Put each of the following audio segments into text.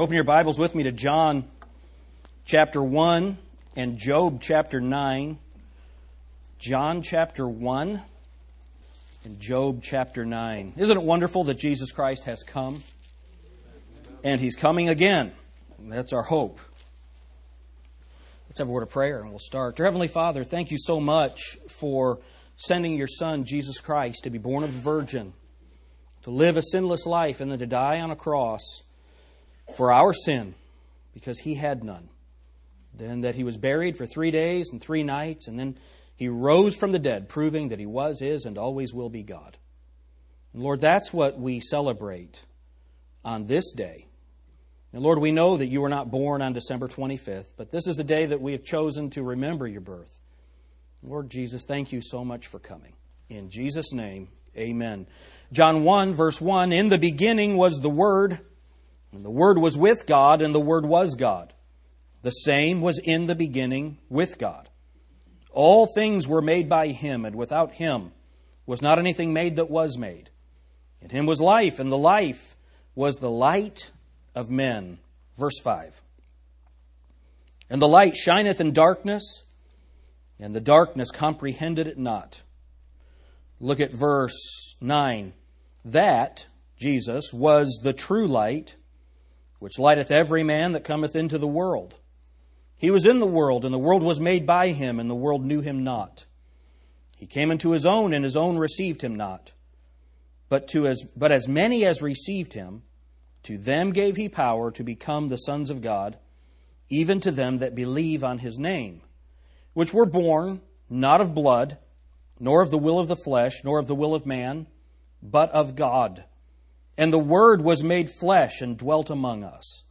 Open your Bibles with me to John chapter 1 and Job chapter 9. John chapter 1 and Job chapter 9. Isn't it wonderful that Jesus Christ has come? And he's coming again. That's our hope. Let's have a word of prayer and we'll start. Dear Heavenly Father, thank you so much for sending your Son, Jesus Christ, to be born of a virgin, to live a sinless life, and then to die on a cross for our sin because he had none. Then that he was buried for three days and three nights, and then he rose from the dead, proving that he was, is, and always will be God. And Lord, that's what we celebrate on this day. And Lord, we know that you were not born on December 25th, but this is a day that we have chosen to remember your birth. Lord Jesus, thank you so much for coming. In Jesus' name, amen. John 1, verse 1 In the beginning was the Word and the Word was with God, and the Word was God. The same was in the beginning with God. All things were made by Him, and without Him was not anything made that was made. In Him was life, and the life was the light of men. Verse 5. And the light shineth in darkness, and the darkness comprehended it not. Look at verse 9. That, Jesus, was the true light which lighteth every man that cometh into the world. He was in the world, and the world was made by him, and the world knew him not. He came into his own, and his own received him not. But, to as, but as many as received him, to them gave he power to become the sons of God, even to them that believe on his name, which were born not of blood, nor of the will of the flesh, nor of the will of man, but of God. And the Word was made flesh and dwelt among us.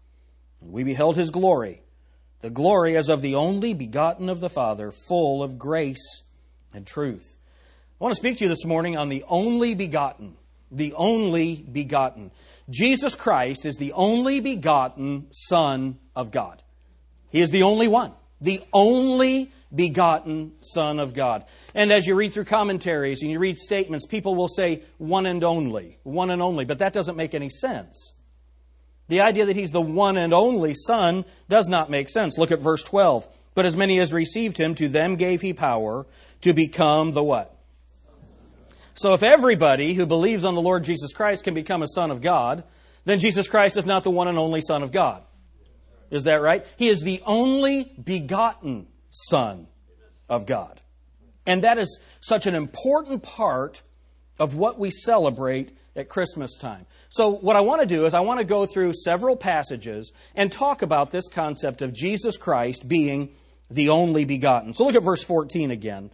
And we beheld his glory, the glory as of the only begotten of the Father, full of grace and truth. I want to speak to you this morning on the only begotten. The only begotten. Jesus Christ is the only begotten Son of God. He is the only one. The only begotten Son of God. And as you read through commentaries and you read statements, people will say one and only, one and only, but that doesn't make any sense. The idea that he's the one and only Son does not make sense. Look at verse 12. But as many as received him, to them gave he power to become the what? So if everybody who believes on the Lord Jesus Christ can become a son of God, then Jesus Christ is not the one and only Son of God. Is that right? He is the only begotten Son of God. And that is such an important part of what we celebrate at Christmas time. So, what I want to do is, I want to go through several passages and talk about this concept of Jesus Christ being the only begotten. So, look at verse 14 again.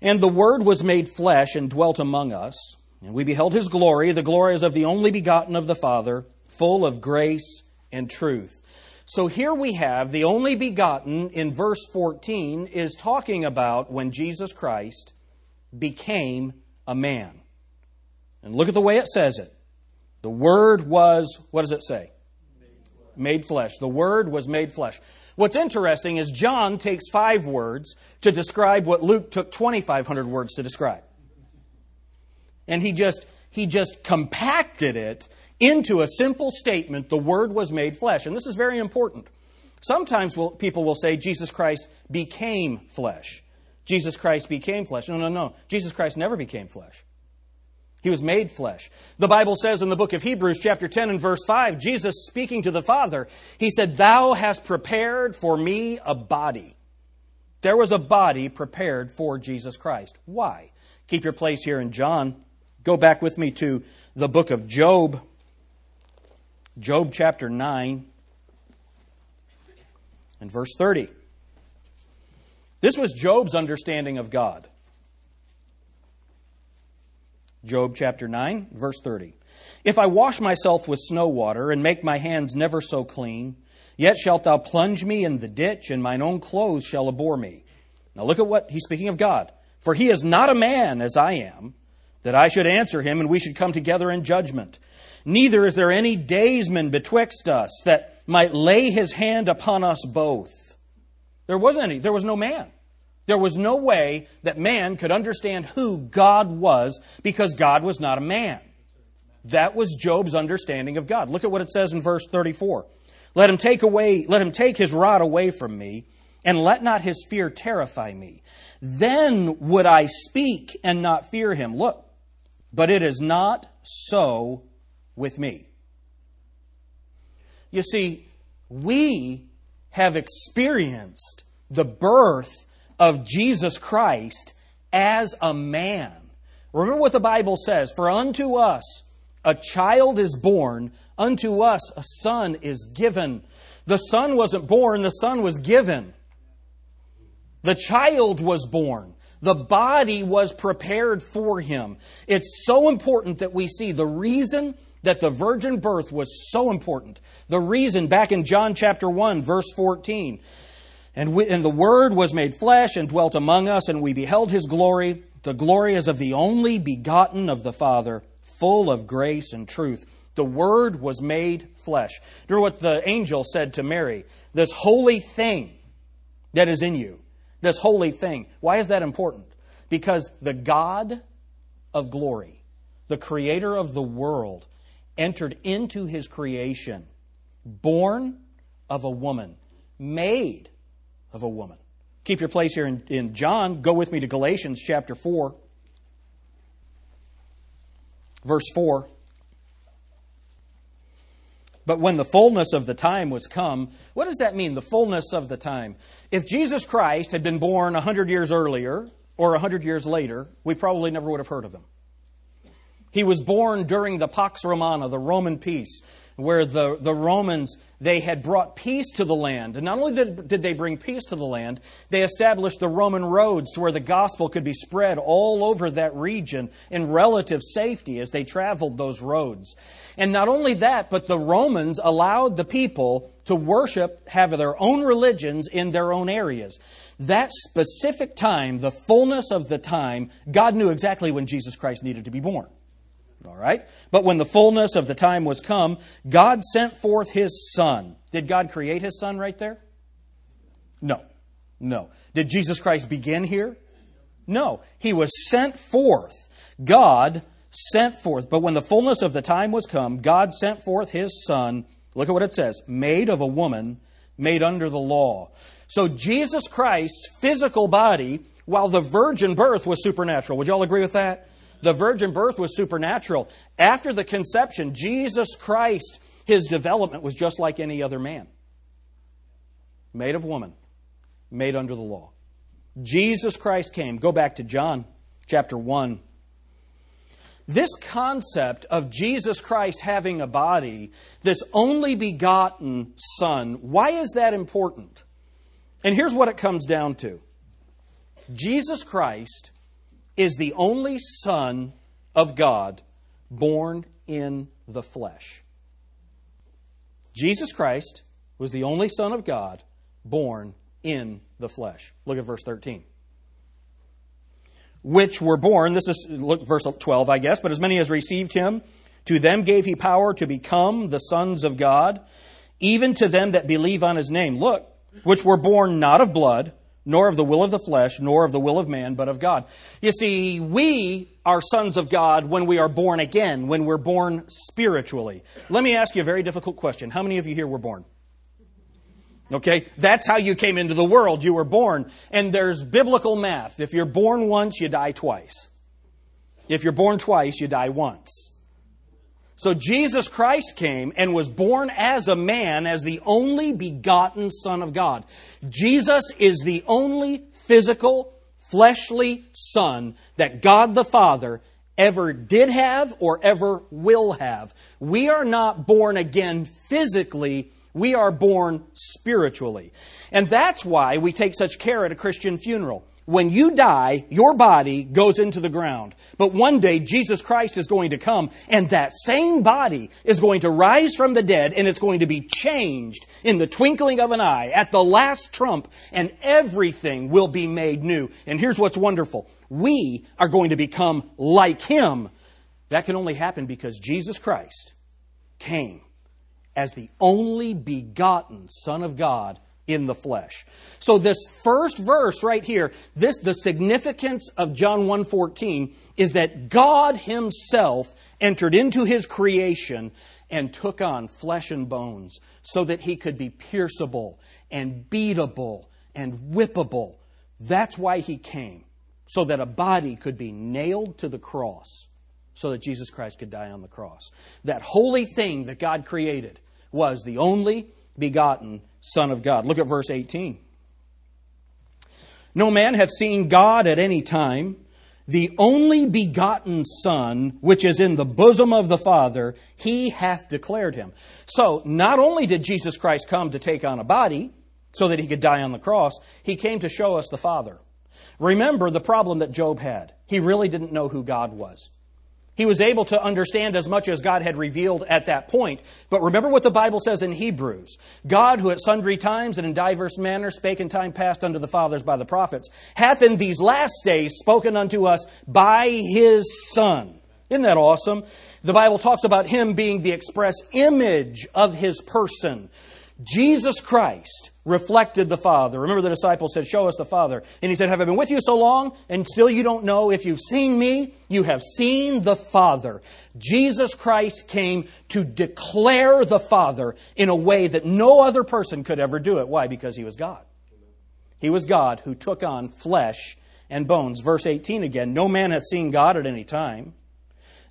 And the Word was made flesh and dwelt among us, and we beheld his glory. The glory is of the only begotten of the Father, full of grace and truth. So here we have the only begotten in verse 14 is talking about when Jesus Christ became a man. And look at the way it says it. The Word was, what does it say? Made flesh. The Word was made flesh. What's interesting is John takes five words to describe what Luke took 2,500 words to describe. And he just, he just compacted it into a simple statement the Word was made flesh. And this is very important. Sometimes we'll, people will say Jesus Christ became flesh. Jesus Christ became flesh. No, no, no. Jesus Christ never became flesh. He was made flesh. The Bible says in the book of Hebrews, chapter 10 and verse 5, Jesus speaking to the Father, he said, Thou hast prepared for me a body. There was a body prepared for Jesus Christ. Why? Keep your place here in John. Go back with me to the book of Job. Job chapter 9 and verse 30. This was Job's understanding of God. Job chapter 9, verse 30. If I wash myself with snow water and make my hands never so clean, yet shalt thou plunge me in the ditch, and mine own clothes shall abhor me. Now look at what he's speaking of God. For he is not a man as I am, that I should answer him, and we should come together in judgment. Neither is there any daysman betwixt us that might lay his hand upon us both. There wasn't any. There was no man. There was no way that man could understand who God was because God was not a man. That was Job's understanding of God. Look at what it says in verse 34. Let him take away, let him take his rod away from me, and let not his fear terrify me. Then would I speak and not fear him. Look, but it is not so with me. You see, we have experienced the birth of Jesus Christ as a man. Remember what the Bible says For unto us a child is born, unto us a son is given. The son wasn't born, the son was given. The child was born. The body was prepared for him. It's so important that we see the reason that the virgin birth was so important. The reason, back in John chapter 1, verse 14, and, we, and the Word was made flesh and dwelt among us, and we beheld his glory. The glory is of the only begotten of the Father, full of grace and truth. The Word was made flesh. Remember what the angel said to Mary this holy thing that is in you, this holy thing. Why is that important? Because the God of glory, the creator of the world, entered into his creation, born of a woman, made of a woman. Keep your place here in, in John. Go with me to Galatians chapter 4, verse 4. But when the fullness of the time was come, what does that mean, the fullness of the time? If Jesus Christ had been born 100 years earlier or 100 years later, we probably never would have heard of him. He was born during the Pax Romana, the Roman peace, where the, the Romans, they had brought peace to the land. And not only did, did they bring peace to the land, they established the Roman roads to where the gospel could be spread all over that region in relative safety as they traveled those roads. And not only that, but the Romans allowed the people to worship, have their own religions in their own areas. That specific time, the fullness of the time, God knew exactly when Jesus Christ needed to be born. All right? But when the fullness of the time was come, God sent forth his Son. Did God create his Son right there? No. No. Did Jesus Christ begin here? No. He was sent forth. God sent forth. But when the fullness of the time was come, God sent forth his Son. Look at what it says made of a woman, made under the law. So Jesus Christ's physical body, while the virgin birth was supernatural. Would you all agree with that? The virgin birth was supernatural. After the conception, Jesus Christ, his development was just like any other man made of woman, made under the law. Jesus Christ came. Go back to John chapter 1. This concept of Jesus Christ having a body, this only begotten Son, why is that important? And here's what it comes down to Jesus Christ is the only Son of God born in the flesh. Jesus Christ was the only Son of God born in the flesh. Look at verse 13. Which were born, this is look, verse 12, I guess, but as many as received him, to them gave he power to become the sons of God, even to them that believe on his name. Look, which were born not of blood, nor of the will of the flesh, nor of the will of man, but of God. You see, we are sons of God when we are born again, when we're born spiritually. Let me ask you a very difficult question. How many of you here were born? Okay, that's how you came into the world. You were born. And there's biblical math. If you're born once, you die twice. If you're born twice, you die once. So Jesus Christ came and was born as a man, as the only begotten Son of God. Jesus is the only physical, fleshly Son that God the Father ever did have or ever will have. We are not born again physically, we are born spiritually. And that's why we take such care at a Christian funeral. When you die, your body goes into the ground. But one day, Jesus Christ is going to come, and that same body is going to rise from the dead, and it's going to be changed in the twinkling of an eye at the last trump, and everything will be made new. And here's what's wonderful we are going to become like Him. That can only happen because Jesus Christ came as the only begotten Son of God in the flesh. So this first verse right here, this the significance of John 1:14 is that God himself entered into his creation and took on flesh and bones so that he could be pierceable and beatable and whippable. That's why he came, so that a body could be nailed to the cross so that Jesus Christ could die on the cross. That holy thing that God created was the only begotten Son of God. Look at verse 18. No man hath seen God at any time. The only begotten Son, which is in the bosom of the Father, he hath declared him. So, not only did Jesus Christ come to take on a body so that he could die on the cross, he came to show us the Father. Remember the problem that Job had. He really didn't know who God was. He was able to understand as much as God had revealed at that point. But remember what the Bible says in Hebrews God, who at sundry times and in divers manners spake in time past unto the fathers by the prophets, hath in these last days spoken unto us by his Son. Isn't that awesome? The Bible talks about him being the express image of his person. Jesus Christ reflected the Father. Remember, the disciples said, Show us the Father. And he said, Have I been with you so long, and still you don't know? If you've seen me, you have seen the Father. Jesus Christ came to declare the Father in a way that no other person could ever do it. Why? Because he was God. He was God who took on flesh and bones. Verse 18 again No man hath seen God at any time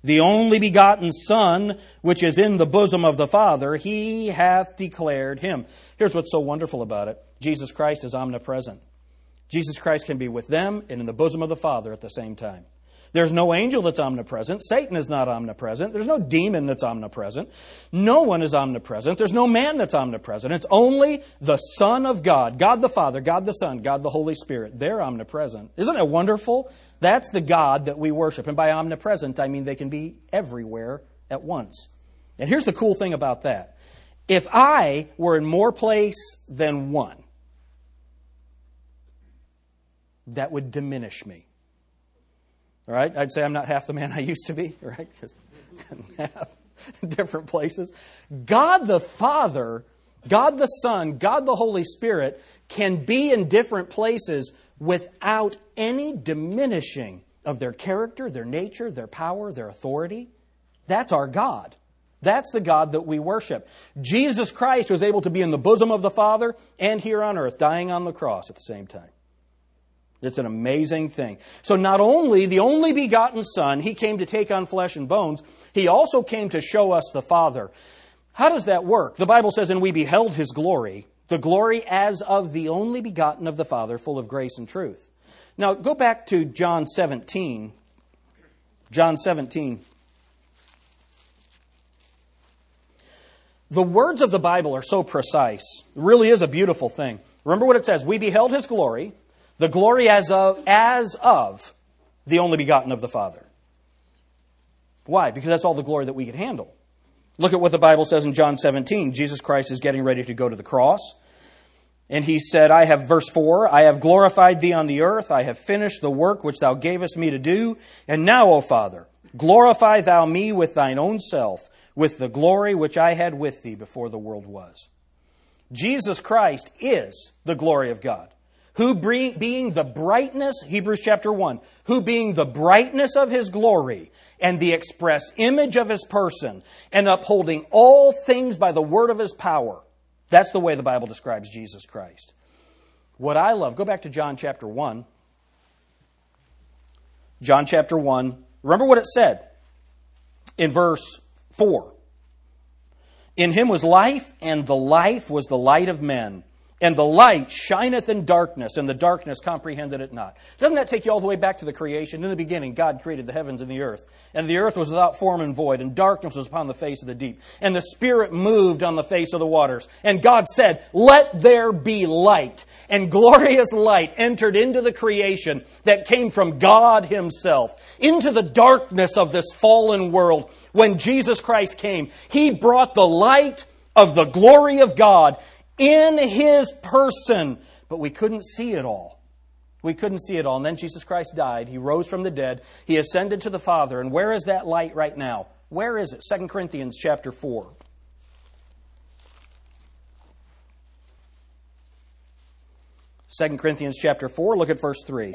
the only begotten Son, which is in the bosom of the Father, he hath declared him. Here's what's so wonderful about it Jesus Christ is omnipresent. Jesus Christ can be with them and in the bosom of the Father at the same time. There's no angel that's omnipresent. Satan is not omnipresent. There's no demon that's omnipresent. No one is omnipresent. There's no man that's omnipresent. It's only the Son of God, God the Father, God the Son, God the Holy Spirit. They're omnipresent. Isn't it wonderful? That's the God that we worship. And by omnipresent, I mean they can be everywhere at once. And here's the cool thing about that. If I were in more place than one, that would diminish me. All right? I'd say I'm not half the man I used to be, right? Because half different places. God the Father, God the Son, God the Holy Spirit can be in different places without any diminishing of their character, their nature, their power, their authority. That's our God. That's the God that we worship. Jesus Christ was able to be in the bosom of the Father and here on earth, dying on the cross at the same time. It's an amazing thing. So, not only the only begotten Son, He came to take on flesh and bones, He also came to show us the Father. How does that work? The Bible says, and we beheld His glory, the glory as of the only begotten of the Father, full of grace and truth. Now, go back to John 17. John 17. The words of the Bible are so precise. It really is a beautiful thing. Remember what it says We beheld his glory, the glory as of, as of the only begotten of the Father. Why? Because that's all the glory that we could handle. Look at what the Bible says in John 17. Jesus Christ is getting ready to go to the cross. And he said, I have, verse 4, I have glorified thee on the earth. I have finished the work which thou gavest me to do. And now, O Father, glorify thou me with thine own self, with the glory which I had with thee before the world was. Jesus Christ is the glory of God. Who being the brightness, Hebrews chapter 1, who being the brightness of his glory and the express image of his person, and upholding all things by the word of his power. That's the way the Bible describes Jesus Christ. What I love, go back to John chapter 1. John chapter 1. Remember what it said in verse 4. In him was life, and the life was the light of men. And the light shineth in darkness, and the darkness comprehended it not. Doesn't that take you all the way back to the creation? In the beginning, God created the heavens and the earth. And the earth was without form and void, and darkness was upon the face of the deep. And the Spirit moved on the face of the waters. And God said, Let there be light. And glorious light entered into the creation that came from God Himself, into the darkness of this fallen world. When Jesus Christ came, He brought the light of the glory of God in his person, but we couldn't see it all. We couldn't see it all. And then Jesus Christ died. He rose from the dead. He ascended to the Father. And where is that light right now? Where is it? 2 Corinthians chapter 4. Second Corinthians chapter 4, look at verse 3.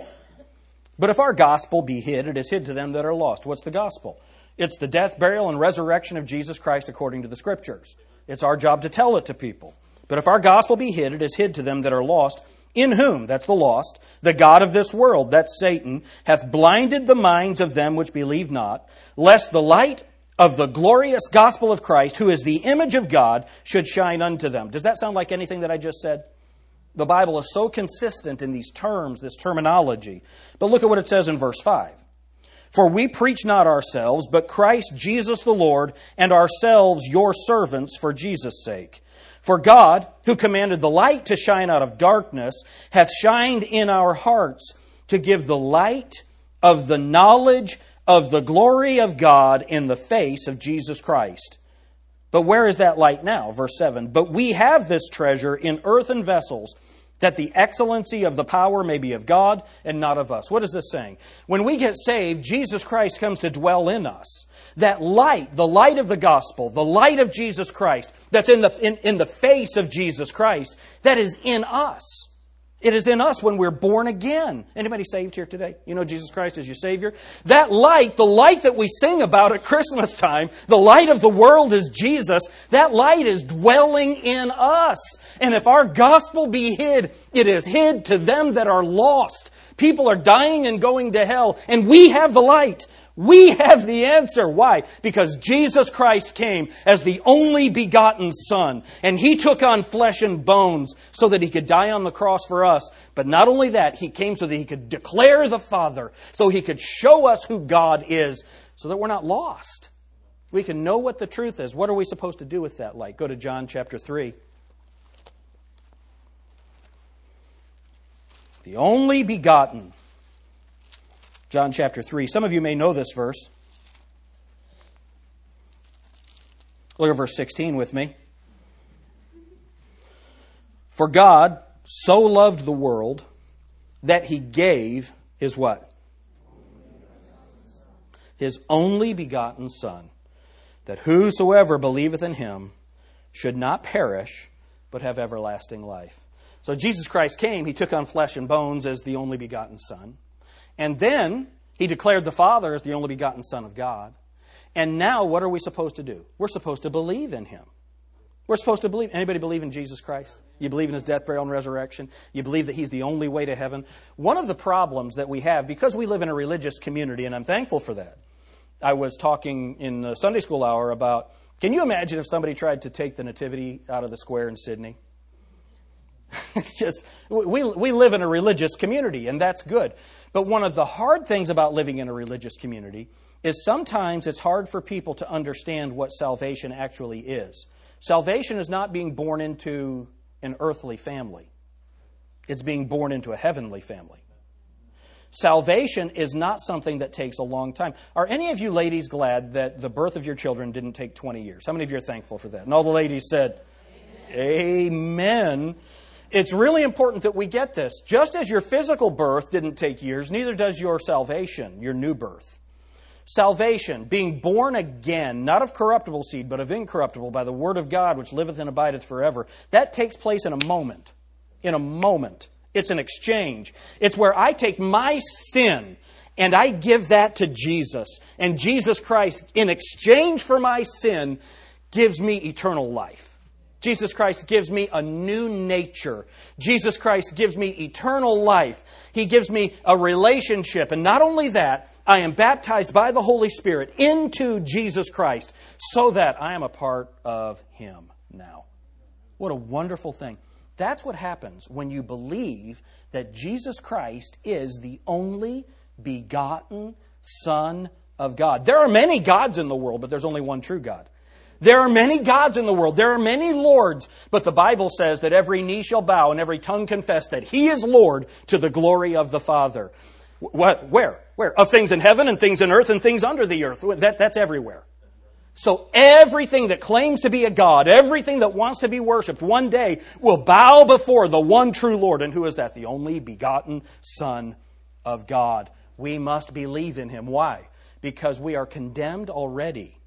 But if our gospel be hid, it is hid to them that are lost. What's the gospel? It's the death, burial, and resurrection of Jesus Christ according to the Scriptures. It's our job to tell it to people. But if our gospel be hid, it is hid to them that are lost, in whom, that's the lost, the God of this world, that's Satan, hath blinded the minds of them which believe not, lest the light of the glorious gospel of Christ, who is the image of God, should shine unto them. Does that sound like anything that I just said? The Bible is so consistent in these terms, this terminology. But look at what it says in verse 5. For we preach not ourselves, but Christ Jesus the Lord, and ourselves your servants for Jesus' sake. For God, who commanded the light to shine out of darkness, hath shined in our hearts to give the light of the knowledge of the glory of God in the face of Jesus Christ. But where is that light now? Verse 7. But we have this treasure in earthen vessels, that the excellency of the power may be of God and not of us. What is this saying? When we get saved, Jesus Christ comes to dwell in us that light, the light of the gospel, the light of Jesus Christ, that's in the, in, in the face of Jesus Christ, that is in us. It is in us when we're born again. Anybody saved here today? You know Jesus Christ is your Savior? That light, the light that we sing about at Christmas time, the light of the world is Jesus, that light is dwelling in us. And if our gospel be hid, it is hid to them that are lost. People are dying and going to hell, and we have the light. We have the answer. Why? Because Jesus Christ came as the only begotten Son, and He took on flesh and bones so that He could die on the cross for us. But not only that, He came so that He could declare the Father, so He could show us who God is, so that we're not lost. We can know what the truth is. What are we supposed to do with that light? Go to John chapter 3. The only begotten John chapter 3. Some of you may know this verse. Look at verse 16 with me. For God so loved the world that he gave his what? His only begotten Son, that whosoever believeth in him should not perish, but have everlasting life. So Jesus Christ came, he took on flesh and bones as the only begotten Son. And then he declared the Father as the only begotten Son of God. And now what are we supposed to do? We're supposed to believe in him. We're supposed to believe. Anybody believe in Jesus Christ? You believe in his death, burial, and resurrection? You believe that he's the only way to heaven? One of the problems that we have, because we live in a religious community, and I'm thankful for that. I was talking in the Sunday school hour about can you imagine if somebody tried to take the nativity out of the square in Sydney? it's just, we, we live in a religious community, and that's good. But one of the hard things about living in a religious community is sometimes it's hard for people to understand what salvation actually is. Salvation is not being born into an earthly family, it's being born into a heavenly family. Salvation is not something that takes a long time. Are any of you ladies glad that the birth of your children didn't take 20 years? How many of you are thankful for that? And all the ladies said, Amen. Amen. It's really important that we get this. Just as your physical birth didn't take years, neither does your salvation, your new birth. Salvation, being born again, not of corruptible seed, but of incorruptible, by the word of God, which liveth and abideth forever, that takes place in a moment. In a moment. It's an exchange. It's where I take my sin and I give that to Jesus. And Jesus Christ, in exchange for my sin, gives me eternal life. Jesus Christ gives me a new nature. Jesus Christ gives me eternal life. He gives me a relationship. And not only that, I am baptized by the Holy Spirit into Jesus Christ so that I am a part of Him now. What a wonderful thing. That's what happens when you believe that Jesus Christ is the only begotten Son of God. There are many gods in the world, but there's only one true God. There are many gods in the world. There are many lords. But the Bible says that every knee shall bow and every tongue confess that He is Lord to the glory of the Father. What, where? Where? Of things in heaven and things in earth and things under the earth. That, that's everywhere. So everything that claims to be a God, everything that wants to be worshiped, one day will bow before the one true Lord. And who is that? The only begotten Son of God. We must believe in Him. Why? Because we are condemned already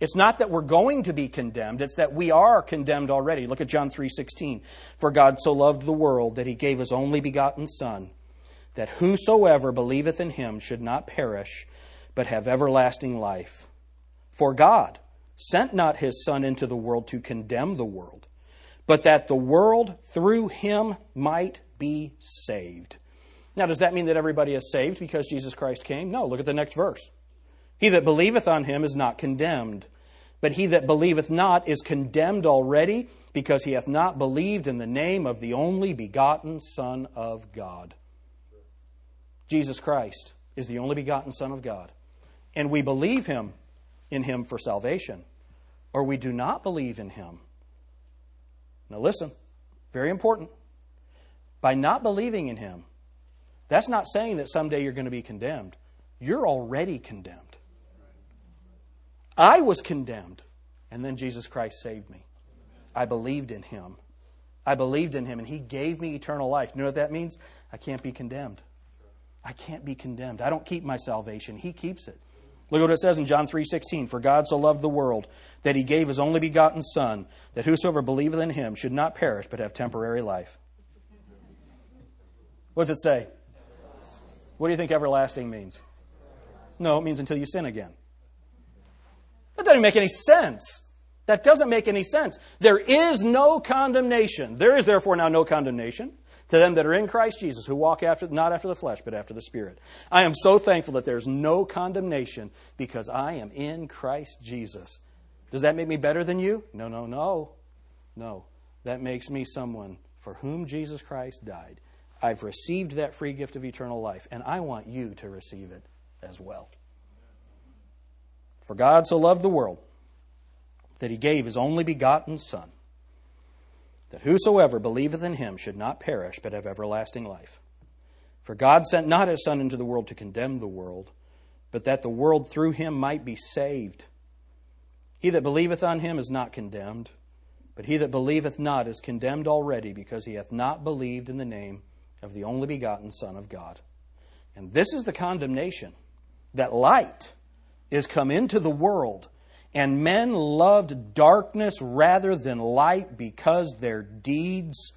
it's not that we're going to be condemned, it's that we are condemned already. Look at John 3:16. For God so loved the world that he gave his only begotten son that whosoever believeth in him should not perish but have everlasting life. For God sent not his Son into the world to condemn the world, but that the world through him might be saved. Now, does that mean that everybody is saved because Jesus Christ came? No, look at the next verse. He that believeth on him is not condemned, but he that believeth not is condemned already, because he hath not believed in the name of the only begotten Son of God. Jesus Christ is the only begotten Son of God. And we believe him in him for salvation, or we do not believe in him. Now, listen, very important. By not believing in him, that's not saying that someday you're going to be condemned. You're already condemned. I was condemned, and then Jesus Christ saved me. I believed in him. I believed in him, and he gave me eternal life. You know what that means? I can't be condemned. I can't be condemned. I don't keep my salvation. He keeps it. Look what it says in John 3:16, "For God so loved the world that he gave his only begotten son, that whosoever believeth in him should not perish but have temporary life." What does it say? What do you think everlasting means? No, it means until you sin again. That doesn't make any sense. That doesn't make any sense. There is no condemnation. There is therefore now no condemnation to them that are in Christ Jesus, who walk after not after the flesh, but after the Spirit. I am so thankful that there's no condemnation because I am in Christ Jesus. Does that make me better than you? No, no, no. No. That makes me someone for whom Jesus Christ died. I've received that free gift of eternal life, and I want you to receive it as well. For God so loved the world that he gave his only begotten Son, that whosoever believeth in him should not perish, but have everlasting life. For God sent not his Son into the world to condemn the world, but that the world through him might be saved. He that believeth on him is not condemned, but he that believeth not is condemned already, because he hath not believed in the name of the only begotten Son of God. And this is the condemnation that light is come into the world, and men loved darkness rather than light because their deeds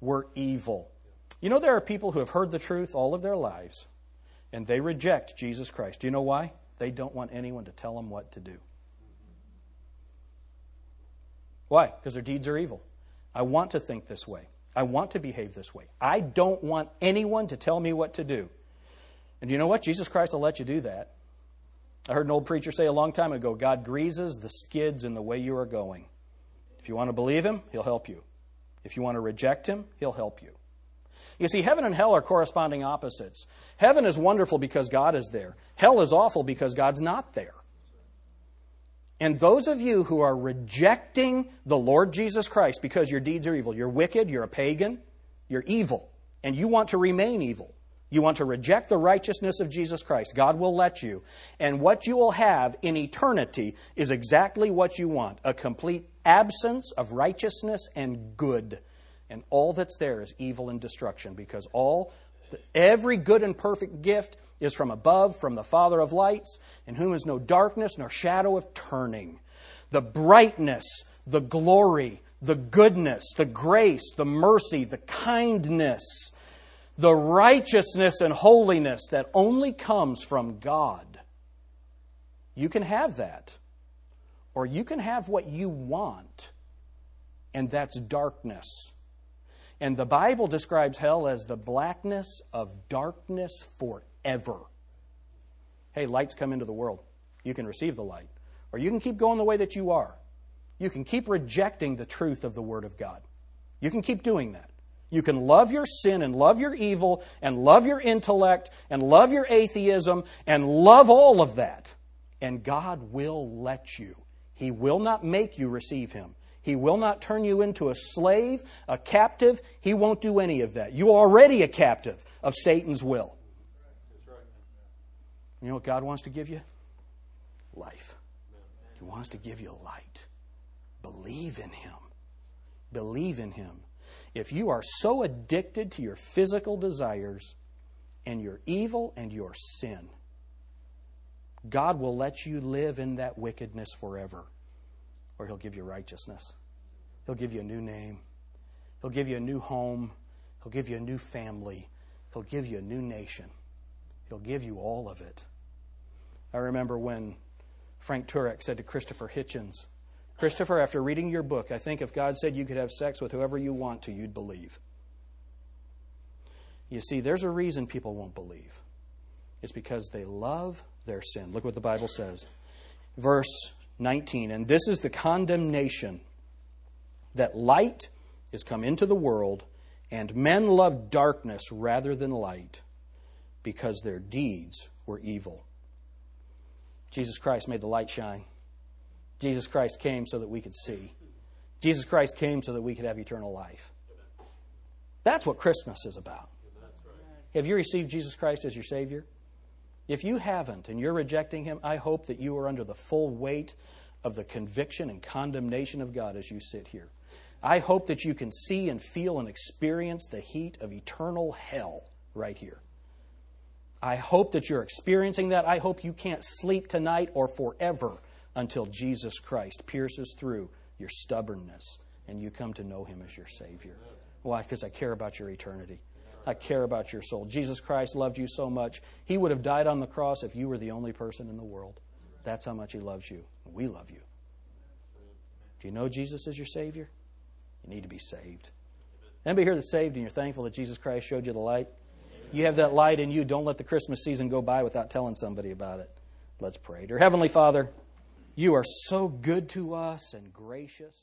were evil. You know, there are people who have heard the truth all of their lives, and they reject Jesus Christ. Do you know why? They don't want anyone to tell them what to do. Why? Because their deeds are evil. I want to think this way. I want to behave this way. I don't want anyone to tell me what to do. And you know what? Jesus Christ will let you do that. I heard an old preacher say a long time ago God greases the skids in the way you are going. If you want to believe Him, He'll help you. If you want to reject Him, He'll help you. You see, heaven and hell are corresponding opposites. Heaven is wonderful because God is there, hell is awful because God's not there. And those of you who are rejecting the Lord Jesus Christ because your deeds are evil, you're wicked, you're a pagan, you're evil, and you want to remain evil. You want to reject the righteousness of Jesus Christ. God will let you. And what you will have in eternity is exactly what you want a complete absence of righteousness and good. And all that's there is evil and destruction because all every good and perfect gift is from above, from the Father of lights, in whom is no darkness nor shadow of turning. The brightness, the glory, the goodness, the grace, the mercy, the kindness, the righteousness and holiness that only comes from God. You can have that. Or you can have what you want, and that's darkness. And the Bible describes hell as the blackness of darkness forever. Hey, lights come into the world. You can receive the light. Or you can keep going the way that you are. You can keep rejecting the truth of the Word of God. You can keep doing that. You can love your sin and love your evil and love your intellect and love your atheism and love all of that. And God will let you. He will not make you receive Him. He will not turn you into a slave, a captive. He won't do any of that. You're already a captive of Satan's will. You know what God wants to give you? Life. He wants to give you light. Believe in Him. Believe in Him if you are so addicted to your physical desires and your evil and your sin, God will let you live in that wickedness forever, or He'll give you righteousness. He'll give you a new name. He'll give you a new home. He'll give you a new family. He'll give you a new nation. He'll give you all of it. I remember when Frank Turek said to Christopher Hitchens, Christopher, after reading your book, I think if God said you could have sex with whoever you want to, you'd believe. You see, there's a reason people won't believe. It's because they love their sin. Look what the Bible says. Verse 19. And this is the condemnation that light is come into the world, and men love darkness rather than light because their deeds were evil. Jesus Christ made the light shine. Jesus Christ came so that we could see. Jesus Christ came so that we could have eternal life. That's what Christmas is about. Have you received Jesus Christ as your Savior? If you haven't and you're rejecting Him, I hope that you are under the full weight of the conviction and condemnation of God as you sit here. I hope that you can see and feel and experience the heat of eternal hell right here. I hope that you're experiencing that. I hope you can't sleep tonight or forever until Jesus Christ pierces through your stubbornness and you come to know Him as your Savior. Why? Because I care about your eternity. I care about your soul. Jesus Christ loved you so much. He would have died on the cross if you were the only person in the world. That's how much He loves you. We love you. Do you know Jesus is your Savior? You need to be saved. Anybody here that's saved and you're thankful that Jesus Christ showed you the light? You have that light in you. Don't let the Christmas season go by without telling somebody about it. Let's pray. Dear Heavenly Father, you are so good to us and gracious.